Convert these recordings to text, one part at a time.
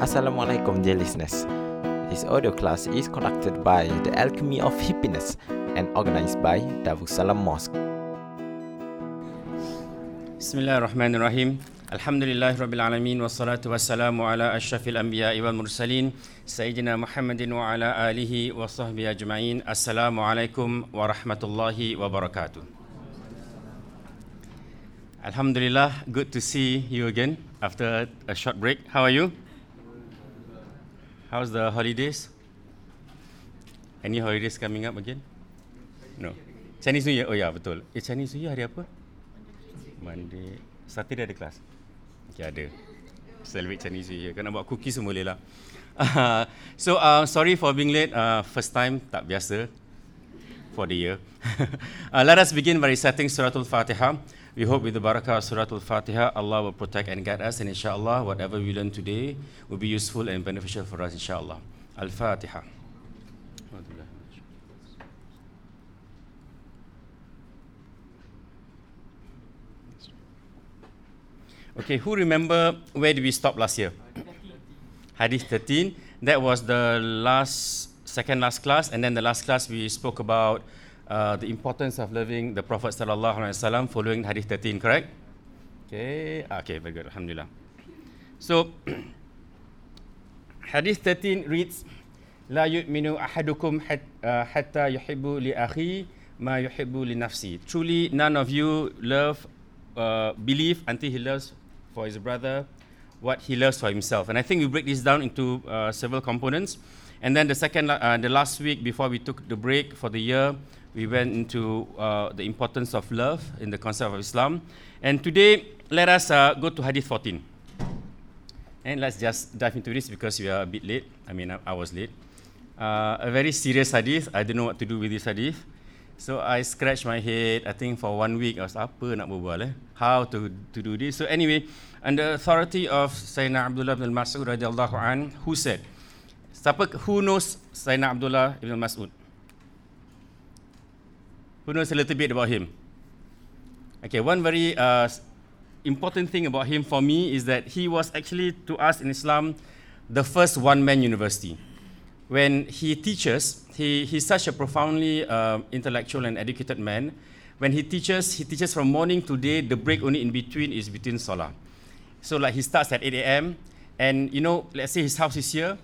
Assalamualaikum, dear listeners. This audio class is conducted by the Alchemy of Happiness and organized by Darussalam Mosque. Bismillahirrahmanirrahim. Alhamdulillah Rabbil Alamin Wassalatu wassalamu ala ashrafil anbiya wal mursalin Sayyidina Muhammadin wa ala alihi wa sahbihi ajma'in Assalamualaikum warahmatullahi wabarakatuh Alhamdulillah, good to see you again after a short break. How are you? How's the holidays? Any holidays coming up again? No. Chinese New Year? Oh yeah, betul. Eh, Chinese New Year hari apa? Monday. Saturday ada kelas? Okay, ada. Celebrate Chinese New Year. Nak buat cookies semua lah. Uh, so, uh, sorry for being late. Uh, first time, tak biasa for the year. uh, let us begin by reciting Surah Al-Fatiha. We hope with the barakah of Surah Al-Fatiha, Allah will protect and guide us. And inshallah, whatever we learn today will be useful and beneficial for us, inshallah. Al-Fatiha. Okay, who remember where did we stop last year? Hadith 13. That was the last, second last class, and then the last class we spoke about uh, the importance of loving the Prophet sallallahu alaihi wasallam following Hadith 13. Correct? Okay. Ah, okay. Very good. Alhamdulillah. So, Hadith 13 reads, لا يؤمن أحدكم حتى يحب لأخي ما يحب لنفسه. Truly, none of you love, uh, believe until he loves for his brother what he loves for himself. And I think we break this down into uh, several components. And then the second, uh, the last week before we took the break for the year, we went into uh, the importance of love in the concept of Islam. And today, let us uh, go to Hadith 14. And let's just dive into this because we are a bit late. I mean, I, I was late. Uh, a very serious hadith. I don't know what to do with this hadith. So I scratched my head. I think for one week I was apa nak berbual eh? How to to do this? So anyway, under authority of Sayyidina Abdullah bin Mas'ud radhiyallahu an, who said, Siapa who knows Sayyidina Abdullah bin Mas'ud? Who knows a little bit about him? Okay, one very uh, important thing about him for me is that he was actually to us in Islam the first one-man university. When he teaches, he, he's such a profoundly uh, intellectual and educated man. When he teaches, he teaches from morning to day. The break only in between is between salah. So like he starts at 8 a.m. and you know, let's say his house is here,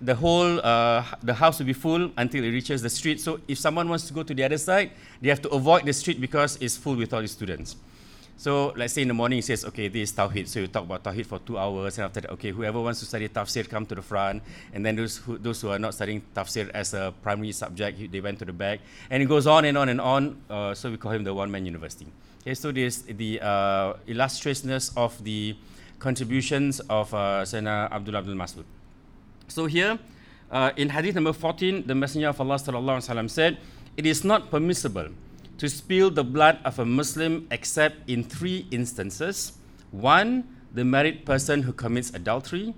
the, whole uh, the house will be full until it reaches the street. So if someone wants to go to the other side, they have to avoid the street because it's full with all the students. So let's say in the morning he says, okay, this is Tawhid. So you talk about Tawhid for two hours, and after that, okay, whoever wants to study Tafsir come to the front, and then those who, those who are not studying Tafsir as a primary subject, they went to the back, and it goes on and on and on. Uh, so we call him the one-man university. Okay, so this the uh, illustriousness of the contributions of uh, Sayyidina Abdullah Abdul Masud. So here, uh, in Hadith number 14, the Messenger of Allah said, "It is not permissible." to spill the blood of a Muslim except in three instances. One, the married person who commits adultery.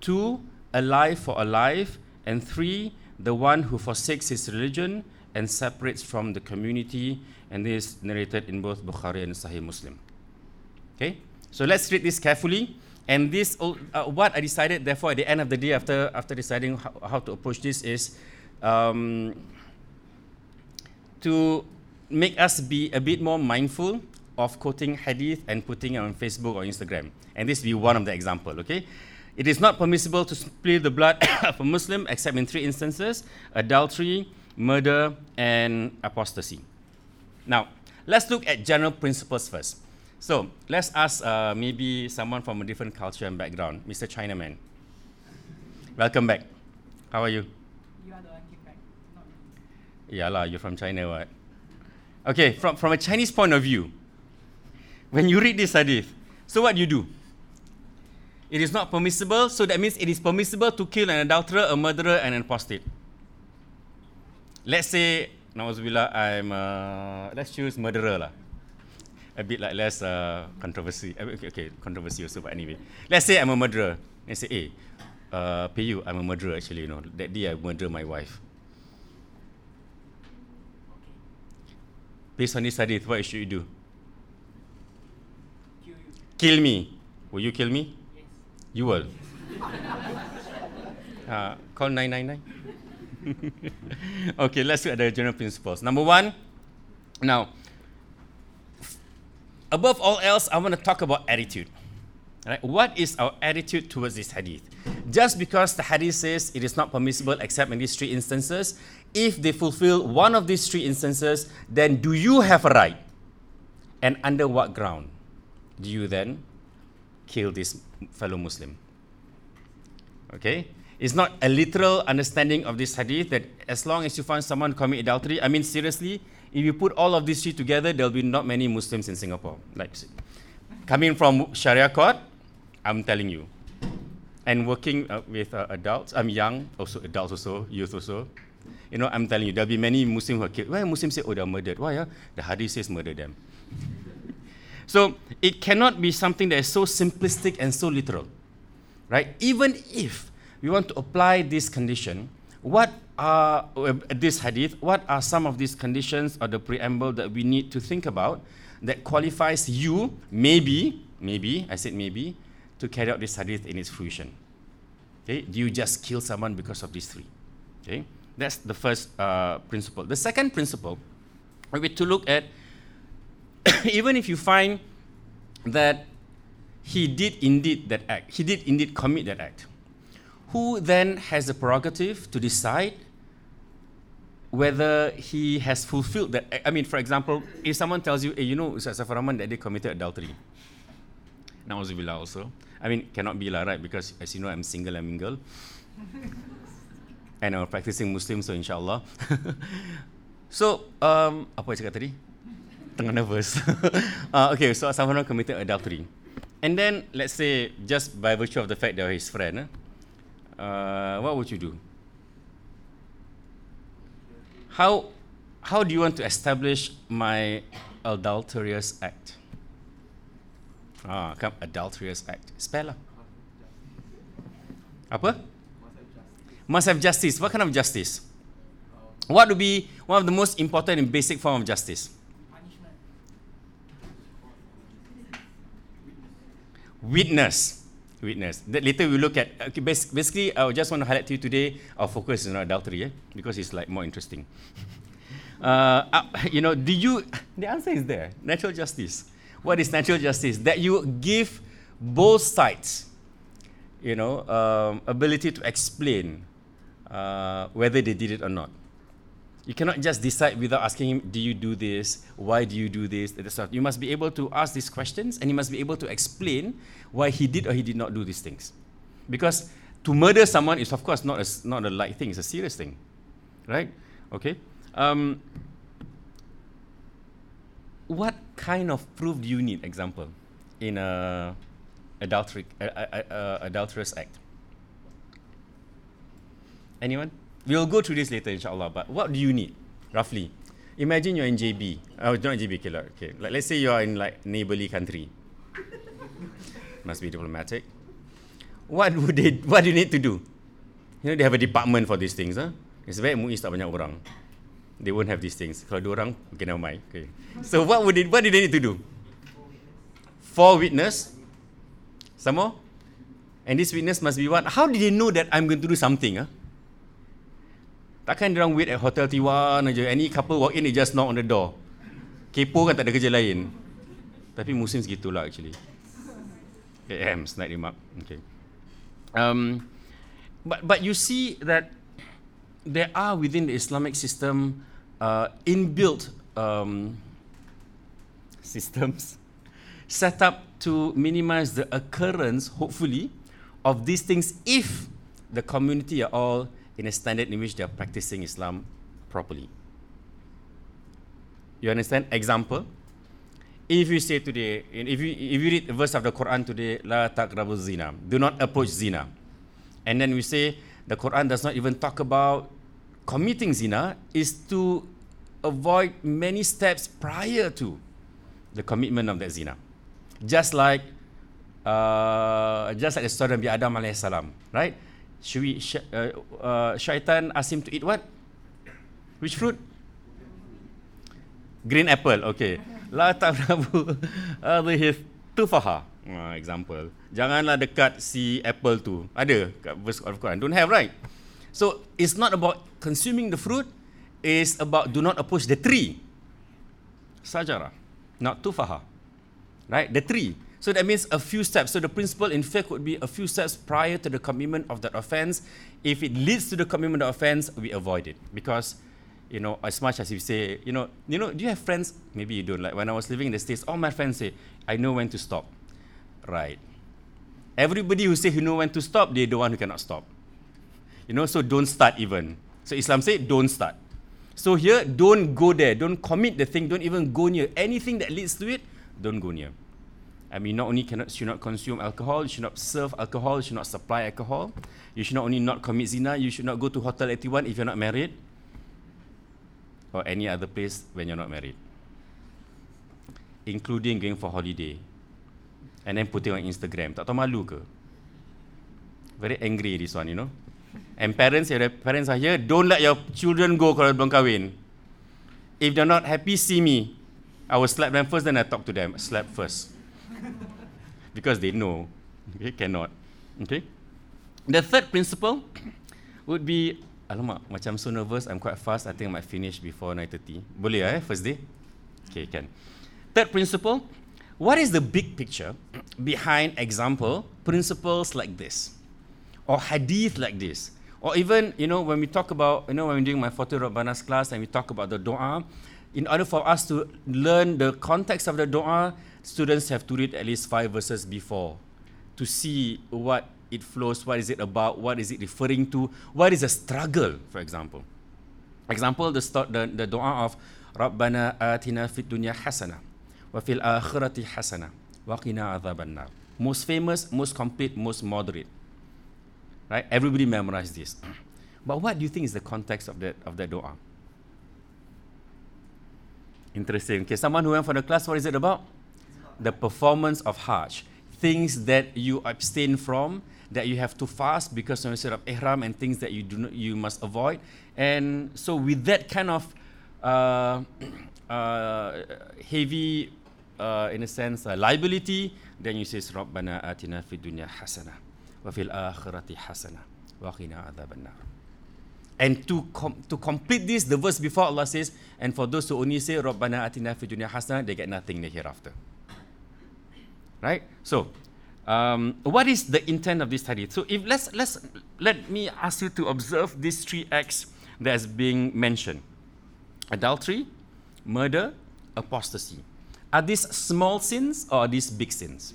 Two, a life for a life. And three, the one who forsakes his religion and separates from the community. And this is narrated in both Bukhari and Sahih Muslim. Okay, so let's read this carefully. And this, uh, what I decided, therefore, at the end of the day, after after deciding how, how to approach this, is um, to make us be a bit more mindful of quoting hadith and putting it on Facebook or Instagram. And this be one of the example, okay? It is not permissible to spill the blood of a Muslim except in three instances adultery, murder, and apostasy. Now, let's look at general principles first. So, let's ask uh, maybe someone from a different culture and background, Mr. Chinaman. Welcome back. How are you? You are the one came back, not me. Yeah, la, you're from China, what? Okay, from, from a Chinese point of view, when you read this hadith, so what do you do? It is not permissible, so that means it is permissible to kill an adulterer, a murderer, and an apostate. Let's say, Nauzubillah, I'm, uh, let's choose murderer lah. A bit like less uh, controversy. Uh, Okay, okay, controversy also, but anyway. Let's say I'm a murderer. Let's say, hey, uh, pay you, I'm a murderer actually, you know. That day I murder my wife. Based on this hadith, what should you do? Kill. Kill me. Will you kill me? Yes. You will. Uh, call 999. okay, let's look at the general principles. Number one, now, above all else, I want to talk about attitude. Right? What is our attitude towards this hadith? Just because the hadith says it is not permissible except in these three instances, if they fulfill one of these three instances, then do you have a right? And under what ground do you then kill this fellow Muslim? Okay? It's not a literal understanding of this hadith that as long as you find someone commit adultery, I mean, seriously, if you put all of these three together, there'll be not many Muslims in Singapore. Like, coming from Sharia court, I'm telling you. And working uh, with uh, adults, I'm young, also adults also, youth also. You know, I'm telling you, there'll be many Muslims who are killed. Why Muslims say, oh, they're murdered? Why? Yeah? The hadith says murder them. so it cannot be something that is so simplistic and so literal, right? Even if we want to apply this condition, what are uh, this hadith? What are some of these conditions or the preamble that we need to think about that qualifies you, maybe, maybe, I said maybe, to carry out this hadith in its fruition. Okay? Do you just kill someone because of these three? Okay? That's the first uh, principle. The second principle, we to look at, even if you find that he did indeed that act, he did indeed commit that act, who then has the prerogative to decide whether he has fulfilled that? I mean, for example, if someone tells you, hey, you know, Ustaz Safaraman that they committed adultery, Nauzubillah also. I mean, cannot be lah, right? Because as you know, I'm single and mingle. and I'm a practicing Muslim, so inshallah. so, um, apa saya cakap tadi? Tengah nervous. uh, okay, so someone committed adultery. And then, let's say, just by virtue of the fact that his friend, uh, what would you do? How, how do you want to establish my adulterous act? Ah, come adulterous act. Spell. Apa? Must have justice. What kind of justice? What would be one of the most important and basic form of justice? Punishment. Witness. Witness. That later we look at. Okay, basically, I just want to highlight to you today. Our focus is on adultery, eh? because it's like more interesting. uh, uh, you know, do you? The answer is there. Natural justice. What is natural justice? That you give both sides, you know, um, ability to explain uh, whether they did it or not. You cannot just decide without asking him, do you do this? Why do you do this? You must be able to ask these questions and you must be able to explain why he did or he did not do these things. Because to murder someone is, of course, not a, not a light thing, it's a serious thing. Right? Okay? Um, what kind of proof do you need, example, in a adultery, uh, uh, uh, adulterous act? Anyone? We'll go through this later, inshallah. But what do you need, roughly? Imagine you're in JB. Oh, not JB, okay, okay. Like, let's say you're in like neighborly country. Must be diplomatic. What would they? What do you need to do? You know, they have a department for these things. Huh? It's very muis tak banyak orang they won't have these things. Kalau dua orang, okay, never mind. Okay. So what would they, what did they need to do? Four witness. Some more? And this witness must be what? How did they know that I'm going to do something? Huh? Takkan dia orang wait at Hotel Tiwan aja. Any couple walk in, they just knock on the door. Kepo kan tak ada kerja lain. Tapi Muslim segitulah actually. AM, snipe remark. Okay. Um, but but you see that there are within the Islamic system uh, inbuilt um, systems set up to minimize the occurrence, hopefully, of these things if the community are all in a standard in which they are practicing Islam properly. You understand? Example. If you say today, if you, if you read a verse of the Quran today, La taqrabu zina, do not approach zina. And then we say, the Quran does not even talk about committing zina is to avoid many steps prior to the commitment of that zina. Just like uh, just like the story of Adam alayhi salam, right? Should we, sh- uh, uh, shaitan asked him to eat what? Which fruit? Green apple, okay. La ta'rabu hadhihi tufaha. Example. Janganlah dekat si apple tu. Ada kat verse of Quran. Don't have, right? So, it's not about consuming the fruit. It's about do not approach the tree. Sajara. Not tufaha. Right? The tree. So that means a few steps. So the principle in fact would be a few steps prior to the commitment of that offense. If it leads to the commitment of offense, we avoid it. Because, you know, as much as you say, you know, you know, do you have friends? Maybe you don't. Like when I was living in the States, all my friends say, I know when to stop. Right. Everybody who say he know when to stop, they're the one who cannot stop. You know, so don't start even. So Islam say don't start. So here, don't go there. Don't commit the thing. Don't even go near. Anything that leads to it, don't go near. I mean, not only cannot should not consume alcohol, you should not serve alcohol, you should not supply alcohol. You should not only not commit zina, you should not go to Hotel 81 if you're not married, or any other place when you're not married, including going for holiday, and then putting on Instagram. Tak tahu malu ke? Very angry this one, you know. And parents, your parents are here, don't let your children go kalau belum kahwin. If they're not happy, see me. I will slap them first, then I talk to them. Slap first because they know okay, cannot. Okay. The third principle would be alamak macam so nervous I'm quite fast I think I might finish before 9:30. Boleh eh first day? Okay, can. Third principle, what is the big picture behind example principles like this or hadith like this? Or even, you know, when we talk about, you know, when we're doing my Fatih Rabbanas class and we talk about the doa, in order for us to learn the context of the doa, students have to read at least five verses before to see what it flows, what is it about, what is it referring to, what is the struggle, for example. Example, the, start, the, the dua of Rabbana atina fid dunya hasana wa fil akhirati hasana wa qina adhaban Most famous, most complete, most moderate. Right? Everybody memorize this. But what do you think is the context of that of that dua? Interesting. Okay, someone who went for the class, what is it about? the performance of Hajj, things that you abstain from, that you have to fast because of set of ihram and things that you do not, you must avoid. And so with that kind of uh, uh, heavy uh, in a sense uh, liability, then you say Rabbana atina fi dunya hasana wa fil akhirati hasana wa qina adhaban And to com- to complete this, the verse before Allah says, and for those who only say Rabbana atina fi dunya hasana, they get nothing in the hereafter. Right? So, um, what is the intent of this study? So, if let's let's let me ask you to observe these three acts that's being mentioned: adultery, murder, apostasy. Are these small sins or are these big sins?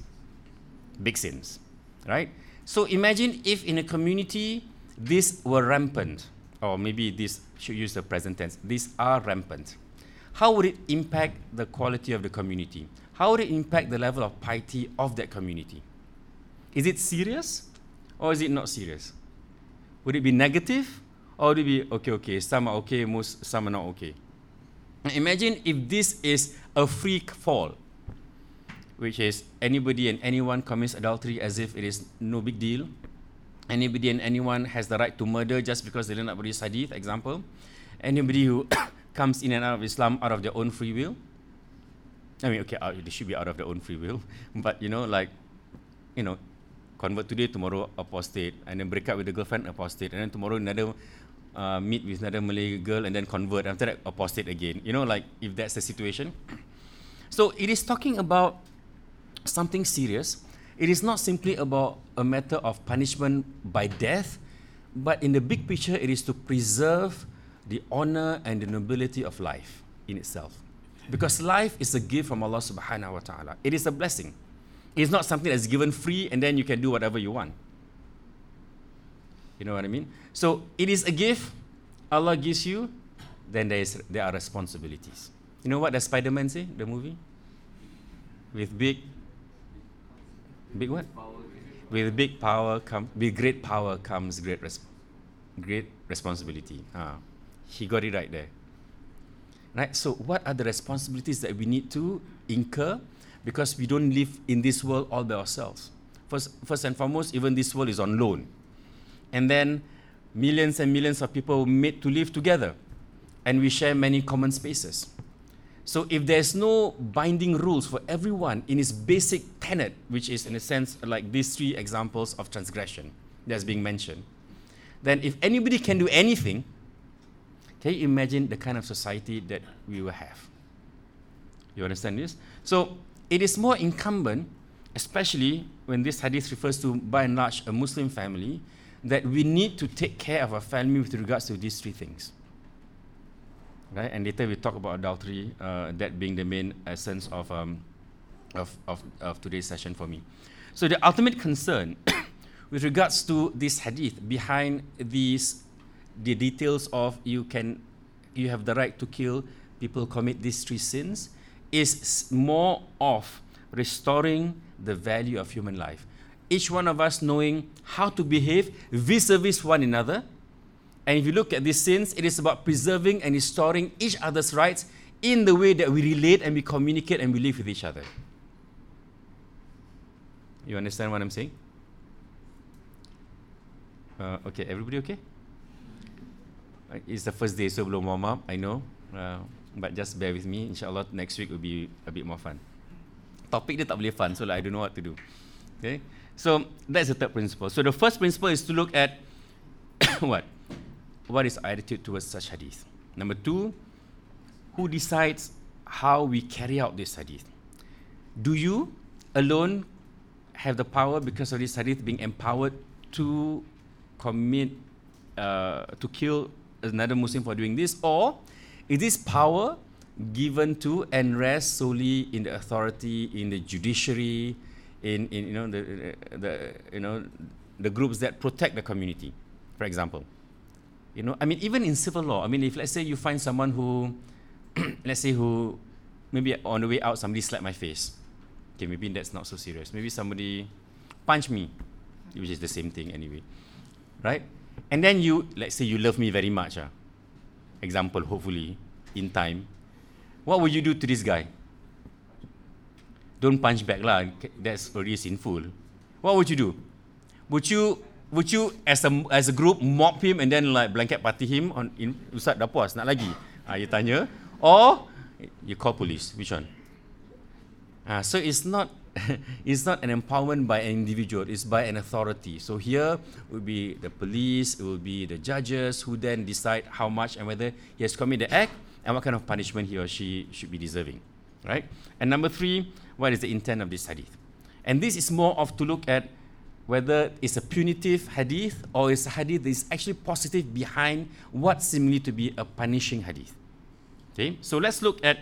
Big sins, right? So imagine if in a community these were rampant, or maybe this should use the present tense. These are rampant. How would it impact the quality of the community? How would it impact the level of piety of that community? Is it serious or is it not serious? Would it be negative or would it be okay, okay, some are okay, most some are not okay? Imagine if this is a freak fall, which is anybody and anyone commits adultery as if it is no big deal. Anybody and anyone has the right to murder just because they learn about this hadith, example. Anybody who comes in and out of Islam out of their own free will I mean, okay, uh, they should be out of their own free will, but you know, like, you know, convert today, tomorrow apostate, and then break up with the girlfriend, apostate, and then tomorrow another uh, meet with another Malay girl, and then convert. After that, apostate again. You know, like if that's the situation. So it is talking about something serious. It is not simply about a matter of punishment by death, but in the big picture, it is to preserve the honor and the nobility of life in itself. Because life is a gift from Allah subhanahu wa ta'ala. It is a blessing. It's not something that's given free and then you can do whatever you want. You know what I mean? So it is a gift Allah gives you, then there, is, there are responsibilities. You know what does Spider-Man say, the movie? With big, big what? With big power comes, with great power comes great, res- great responsibility. Ah, he got it right there. Right? So, what are the responsibilities that we need to incur? Because we don't live in this world all by ourselves. First, first and foremost, even this world is on loan. And then millions and millions of people made to live together. And we share many common spaces. So if there's no binding rules for everyone in its basic tenet, which is in a sense like these three examples of transgression that's being mentioned, then if anybody can do anything, can you imagine the kind of society that we will have? You understand this? So it is more incumbent, especially when this hadith refers to by and large a Muslim family, that we need to take care of our family with regards to these three things. Right? And later we talk about adultery, uh, that being the main essence of, um, of, of, of today's session for me. So the ultimate concern with regards to this hadith behind these the details of you can you have the right to kill people commit these three sins is more of restoring the value of human life. Each one of us knowing how to behave vis-a-vis one another. And if you look at these sins it is about preserving and restoring each other's rights in the way that we relate and we communicate and we live with each other. You understand what i'm saying? Uh, okay everybody okay it's the first day, so belum warm up, I know. Uh, but just bear with me. InsyaAllah next week will be a bit more fun. Topic dia tak boleh fun, so like, I don't know what to do. Okay? So that's the third principle. So the first principle is to look at what? What is attitude towards such hadith? Number two, who decides how we carry out this hadith? Do you alone have the power because of this hadith being empowered to commit, uh, to kill another Muslim for doing this, or is this power given to and rests solely in the authority, in the judiciary, in, in you know the, the you know the groups that protect the community, for example. You know, I mean, even in civil law, I mean, if let's say you find someone who, let's say who, maybe on the way out somebody slapped my face. Okay, maybe that's not so serious. Maybe somebody punched me, which is the same thing anyway, right? And then you, let's say you love me very much. Uh, example, hopefully, in time. What would you do to this guy? Don't punch back lah. That's already sinful. What would you do? Would you would you as a as a group mock him and then like blanket party him on in Ustaz dah puas nak lagi? Ah, you tanya. Or you call police. Which one? Ah, so it's not it's not an empowerment by an individual, it's by an authority. So here would be the police, it will be the judges who then decide how much and whether he has committed the act and what kind of punishment he or she should be deserving. Right? And number three, what is the intent of this hadith? And this is more of to look at whether it's a punitive hadith or it's a hadith that is actually positive behind what seemingly to be a punishing hadith. Okay, so let's look at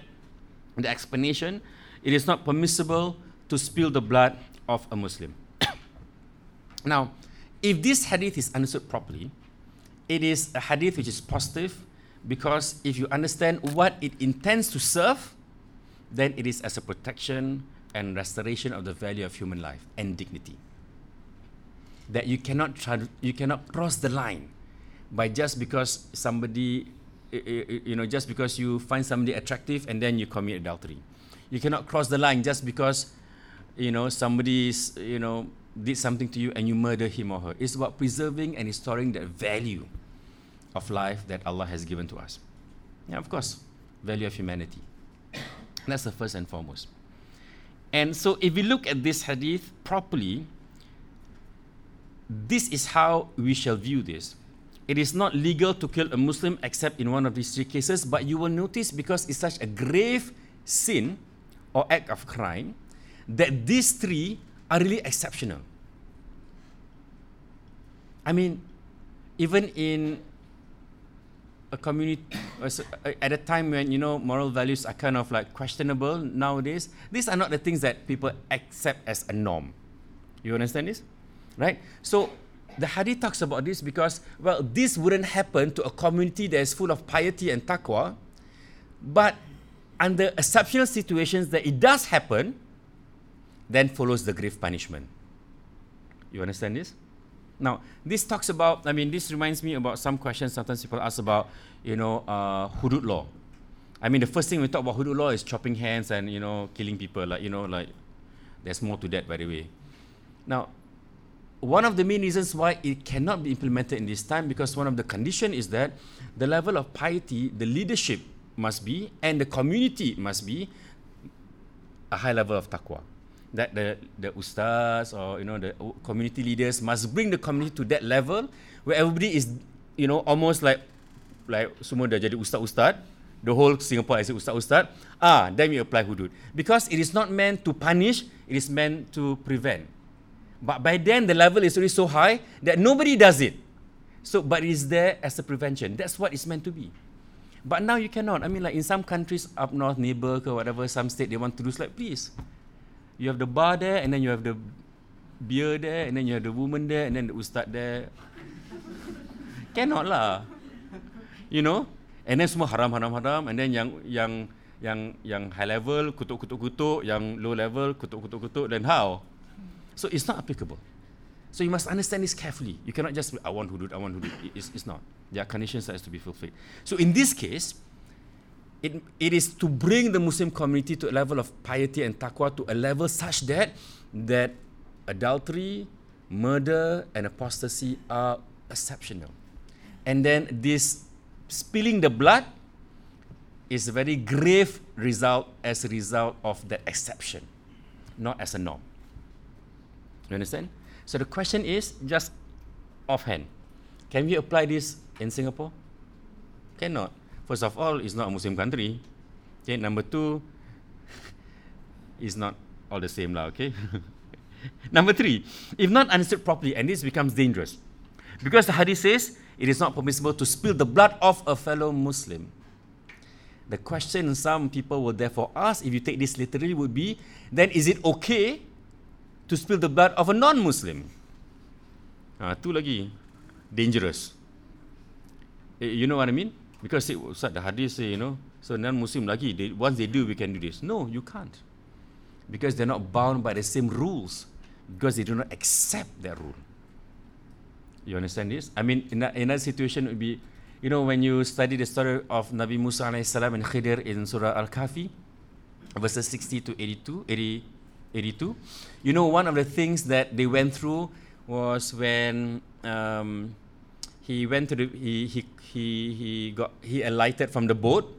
the explanation. It is not permissible to spill the blood of a Muslim. now, if this hadith is understood properly, it is a hadith which is positive because if you understand what it intends to serve, then it is as a protection and restoration of the value of human life and dignity. That you cannot try, you cannot cross the line by just because somebody, eh, eh, eh, you know, just because you find somebody attractive and then you commit adultery. You cannot cross the line just because you know, somebody's, you know, did something to you and you murder him or her. It's about preserving and restoring that value of life that Allah has given to us. Yeah, of course, value of humanity. That's the first and foremost. And so, if we look at this hadith properly, this is how we shall view this. It is not legal to kill a Muslim except in one of these three cases, but you will notice because it's such a grave sin or act of crime, that these three are really exceptional. I mean, even in a community at a time when you know moral values are kind of like questionable nowadays, these are not the things that people accept as a norm. You understand this? Right? So the hadith talks about this because well, this wouldn't happen to a community that is full of piety and taqwa, but under exceptional situations that it does happen, then follows the grave punishment. You understand this? Now, this talks about, I mean, this reminds me about some questions sometimes people ask about, you know, uh, hudud law. I mean, the first thing we talk about hudud law is chopping hands and, you know, killing people. Like, you know, like, there's more to that, by the way. Now, one of the main reasons why it cannot be implemented in this time because one of the condition is that the level of piety, the leadership must be, and the community must be a high level of taqwa. That the the ustaz or you know the community leaders must bring the community to that level where everybody is you know almost like like semua dah jadi ustaz-ustaz. The whole Singapore as ustaz-ustaz. Ah then we apply hudud. Because it is not meant to punish it is meant to prevent. But by then the level is already so high that nobody does it. So but it is there as a prevention. That's what it's meant to be. But now you cannot. I mean like in some countries up north neighbor or whatever some state they want to do like please you have the bar there and then you have the beer there and then you have the woman there and then the ustaz there. Cannot lah. You know? And then semua haram haram haram. And then yang yang yang yang high level kutuk kutuk kutuk yang low level kutuk kutuk kutuk then how? So it's not applicable. So you must understand this carefully. You cannot just I want hudud I want hudud. It's, it's not. There are conditions that has to be fulfilled. So in this case it, it is to bring the Muslim community to a level of piety and taqwa to a level such that that adultery, murder, and apostasy are exceptional. And then this spilling the blood is a very grave result as a result of that exception, not as a norm. You understand? So the question is just offhand, can we apply this in Singapore? Cannot. First of all, it's not a Muslim country. Okay, number two, it's not all the same lah, okay? number three, if not understood properly, and this becomes dangerous, because the hadith says it is not permissible to spill the blood of a fellow Muslim. The question some people will therefore ask, if you take this literally, would be then is it okay to spill the blood of a non Muslim? Ah, tu lagi dangerous. Eh, you know what I mean? Because it, Ustaz, the hadith say, you know, so non-Muslim lagi, they, once they do, we can do this. No, you can't. Because they're not bound by the same rules. Because they do not accept that rule. You understand this? I mean, in that, in that situation, it would be, you know, when you study the story of Nabi Musa salam and Khidir in Surah Al-Kahfi, verses 60 to 82, 80, 82, you know, one of the things that they went through was when um, he went to the he he he he got he alighted from the boat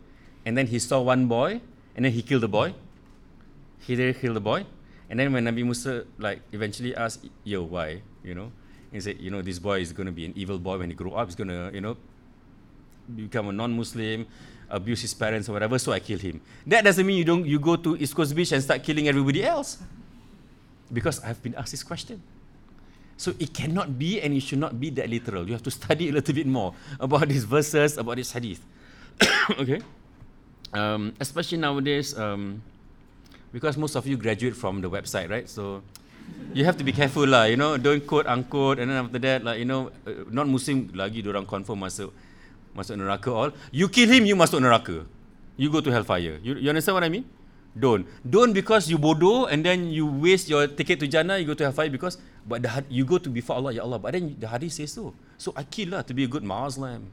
and then he saw one boy and then he killed the boy. He did kill the boy. And then when Nabi Musa like eventually asked yo why? You know? He said you know this boy is going to be an evil boy when he grow up. He's going to you know become a non-Muslim abuse his parents or whatever so I kill him. That doesn't mean you don't you go to East Coast Beach and start killing everybody else. Because I've been asked this question so it cannot be and it should not be that literal. You have to study a little bit more about these verses, about this hadith. okay? Um, especially nowadays, um, because most of you graduate from the website, right? So you have to be careful lah, you know, don't quote unquote and then after that, like, you know, uh, non-Muslim lagi orang confirm masuk masuk neraka all. You kill him, you masuk neraka. You go to hellfire. You, you understand what I mean? Don't. Don't because you bodoh and then you waste your ticket to Jannah, you go to hellfire because but the, you go to before Allah, Ya Allah. But then the hadith says so. So I kill lah to be a good Muslim.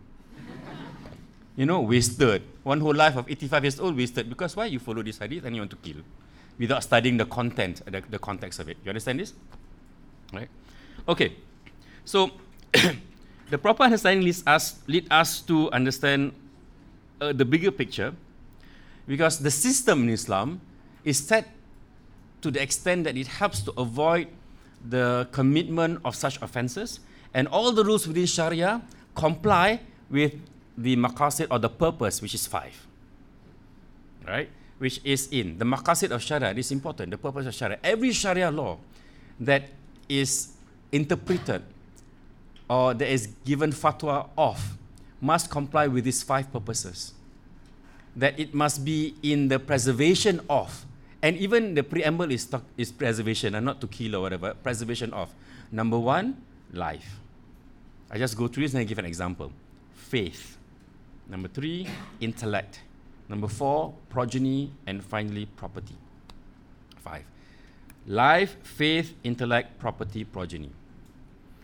you know, wasted. One whole life of 85 years old wasted. Because why you follow this hadith and you want to kill? Without studying the content, the, the context of it. You understand this? Right? Okay. So the proper understanding leads us, lead us to understand uh, the bigger picture because the system in Islam is set to the extent that it helps to avoid the commitment of such offenses, and all the rules within Sharia comply with the maqasid or the purpose, which is five. Right? Which is in the maqasid of Sharia, this is important, the purpose of Sharia. Every Sharia law that is interpreted or that is given fatwa of must comply with these five purposes that it must be in the preservation of, and even the preamble is, talk, is preservation, and not to kill or whatever, preservation of. Number one, life. I just go through this and I give an example. Faith. Number three, intellect. Number four, progeny. And finally, property. Five. Life, faith, intellect, property, progeny.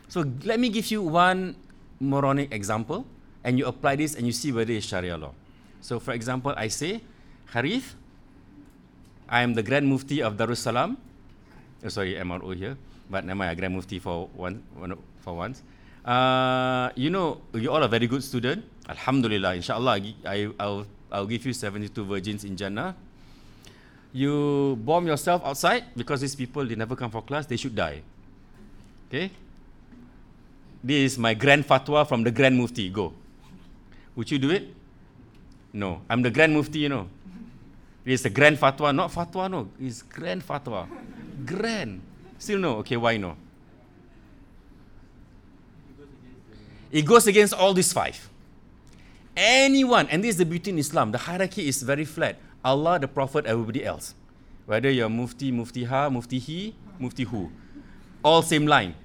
So let me give you one moronic example, and you apply this and you see whether it's Sharia law. So, for example, I say, Harith, I am the Grand Mufti of Darussalam. Oh, sorry, MRO here, but never mind, Grand Mufti for one for once. Uh, you know, you all are very good student. Alhamdulillah, inshallah, I, I'll, I'll give you 72 virgins in Jannah. You bomb yourself outside because these people, they never come for class, they should die. Okay? This is my grand fatwa from the Grand Mufti. Go. Would you do it? No. I'm the Grand Mufti, you know. It's the grand fatwa, not fatwa, no. It's grand fatwa. Grand. Still no. Okay, why no? It goes against all these five. Anyone, and this is the beauty in Islam, the hierarchy is very flat. Allah, the Prophet, everybody else. Whether you're Mufti, Mufti Ha, Mufti He, Mufti Who. All same line.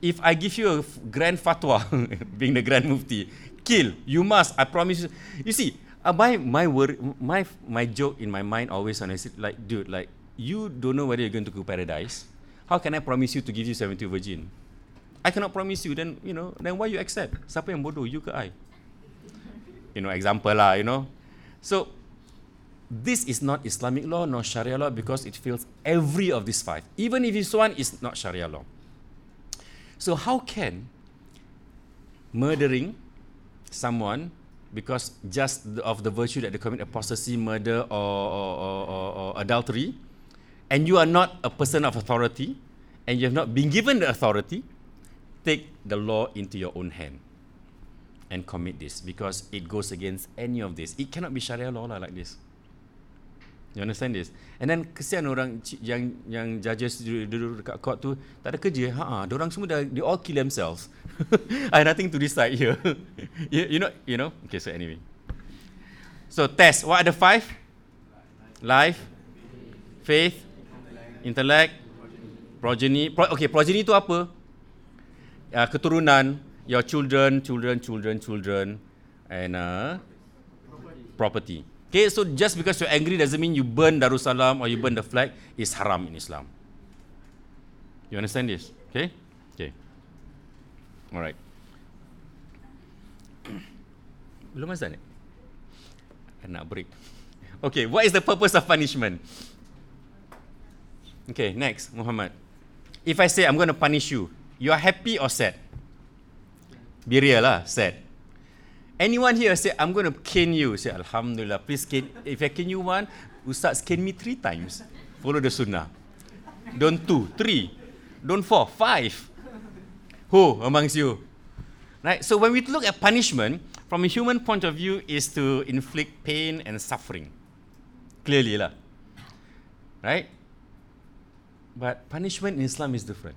If I give you a grand fatwa, being the grand Mufti, you must, I promise you. You see, uh, my, my, word, my, my joke in my mind always, when I like, dude, like, you don't know whether you're going to go paradise. How can I promise you to give you 70 virgin? I cannot promise you, then, you know, then why you accept? Siapa yang bodoh, you ke I? You know, example lah, you know. So, this is not Islamic law nor Sharia law because it fails every of these five. Even if this one is not Sharia law. So how can murdering someone because just of the virtue that they commit apostasy, murder, or, or, or, or, adultery, and you are not a person of authority, and you have not been given the authority, take the law into your own hand and commit this because it goes against any of this. It cannot be Sharia law like this. You understand this? And then kesian orang yang yang judges duduk dekat court tu tak ada kerja. Ha ah, orang semua dah they all kill themselves. I nothing to decide here. you, you know, you know. Okay, so anyway. So test. What are the five? Life, faith, intellect, progeny. Pro, okay, progeny itu apa? Uh, keturunan, your children, children, children, children, and uh, property. Okay, so just because you're angry doesn't mean you burn Darussalam or you burn the flag. It's haram in Islam. You understand this? Okay? Okay. All right. Belum azan eh? Nak break. Okay, what is the purpose of punishment? Okay, next, Muhammad. If I say I'm going to punish you, you are happy or sad? Be real lah, sad. Anyone here say, I'm going to cane you? Say, Alhamdulillah, please cane. If I cane you one, Ustaz cane me three times. Follow the sunnah. Don't two, three. Don't four, five. Who amongst you? Right? So when we look at punishment, from a human point of view, is to inflict pain and suffering. Clearly lah. Right? But punishment in Islam is different.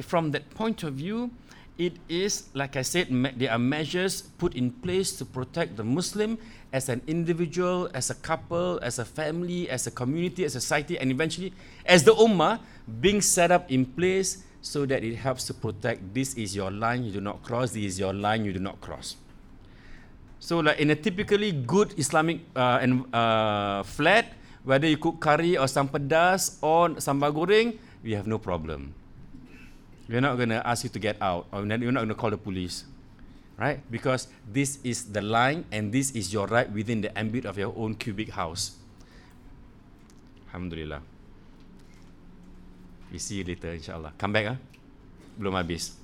From that point of view, it is, like I said, there are measures put in place to protect the Muslim as an individual, as a couple, as a family, as a community, as a society, and eventually as the Ummah being set up in place so that it helps to protect this is your line, you do not cross, this is your line, you do not cross. So, like in a typically good Islamic uh, and, uh, flat, whether you cook curry or some or sambal goreng, we have no problem. We're not going to ask you to get out, or we're not going to call the police, right? Because this is the line and this is your right within the ambit of your own cubic house. Alhamdulillah. We see you later, inshallah. Come back, ah. Belum habis.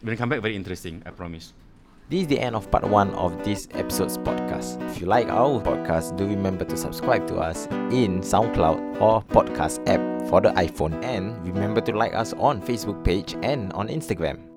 When come back, very interesting, I promise. This is the end of part one of this episode's podcast. If you like our podcast, do remember to subscribe to us in SoundCloud or podcast app for the iPhone. And remember to like us on Facebook page and on Instagram.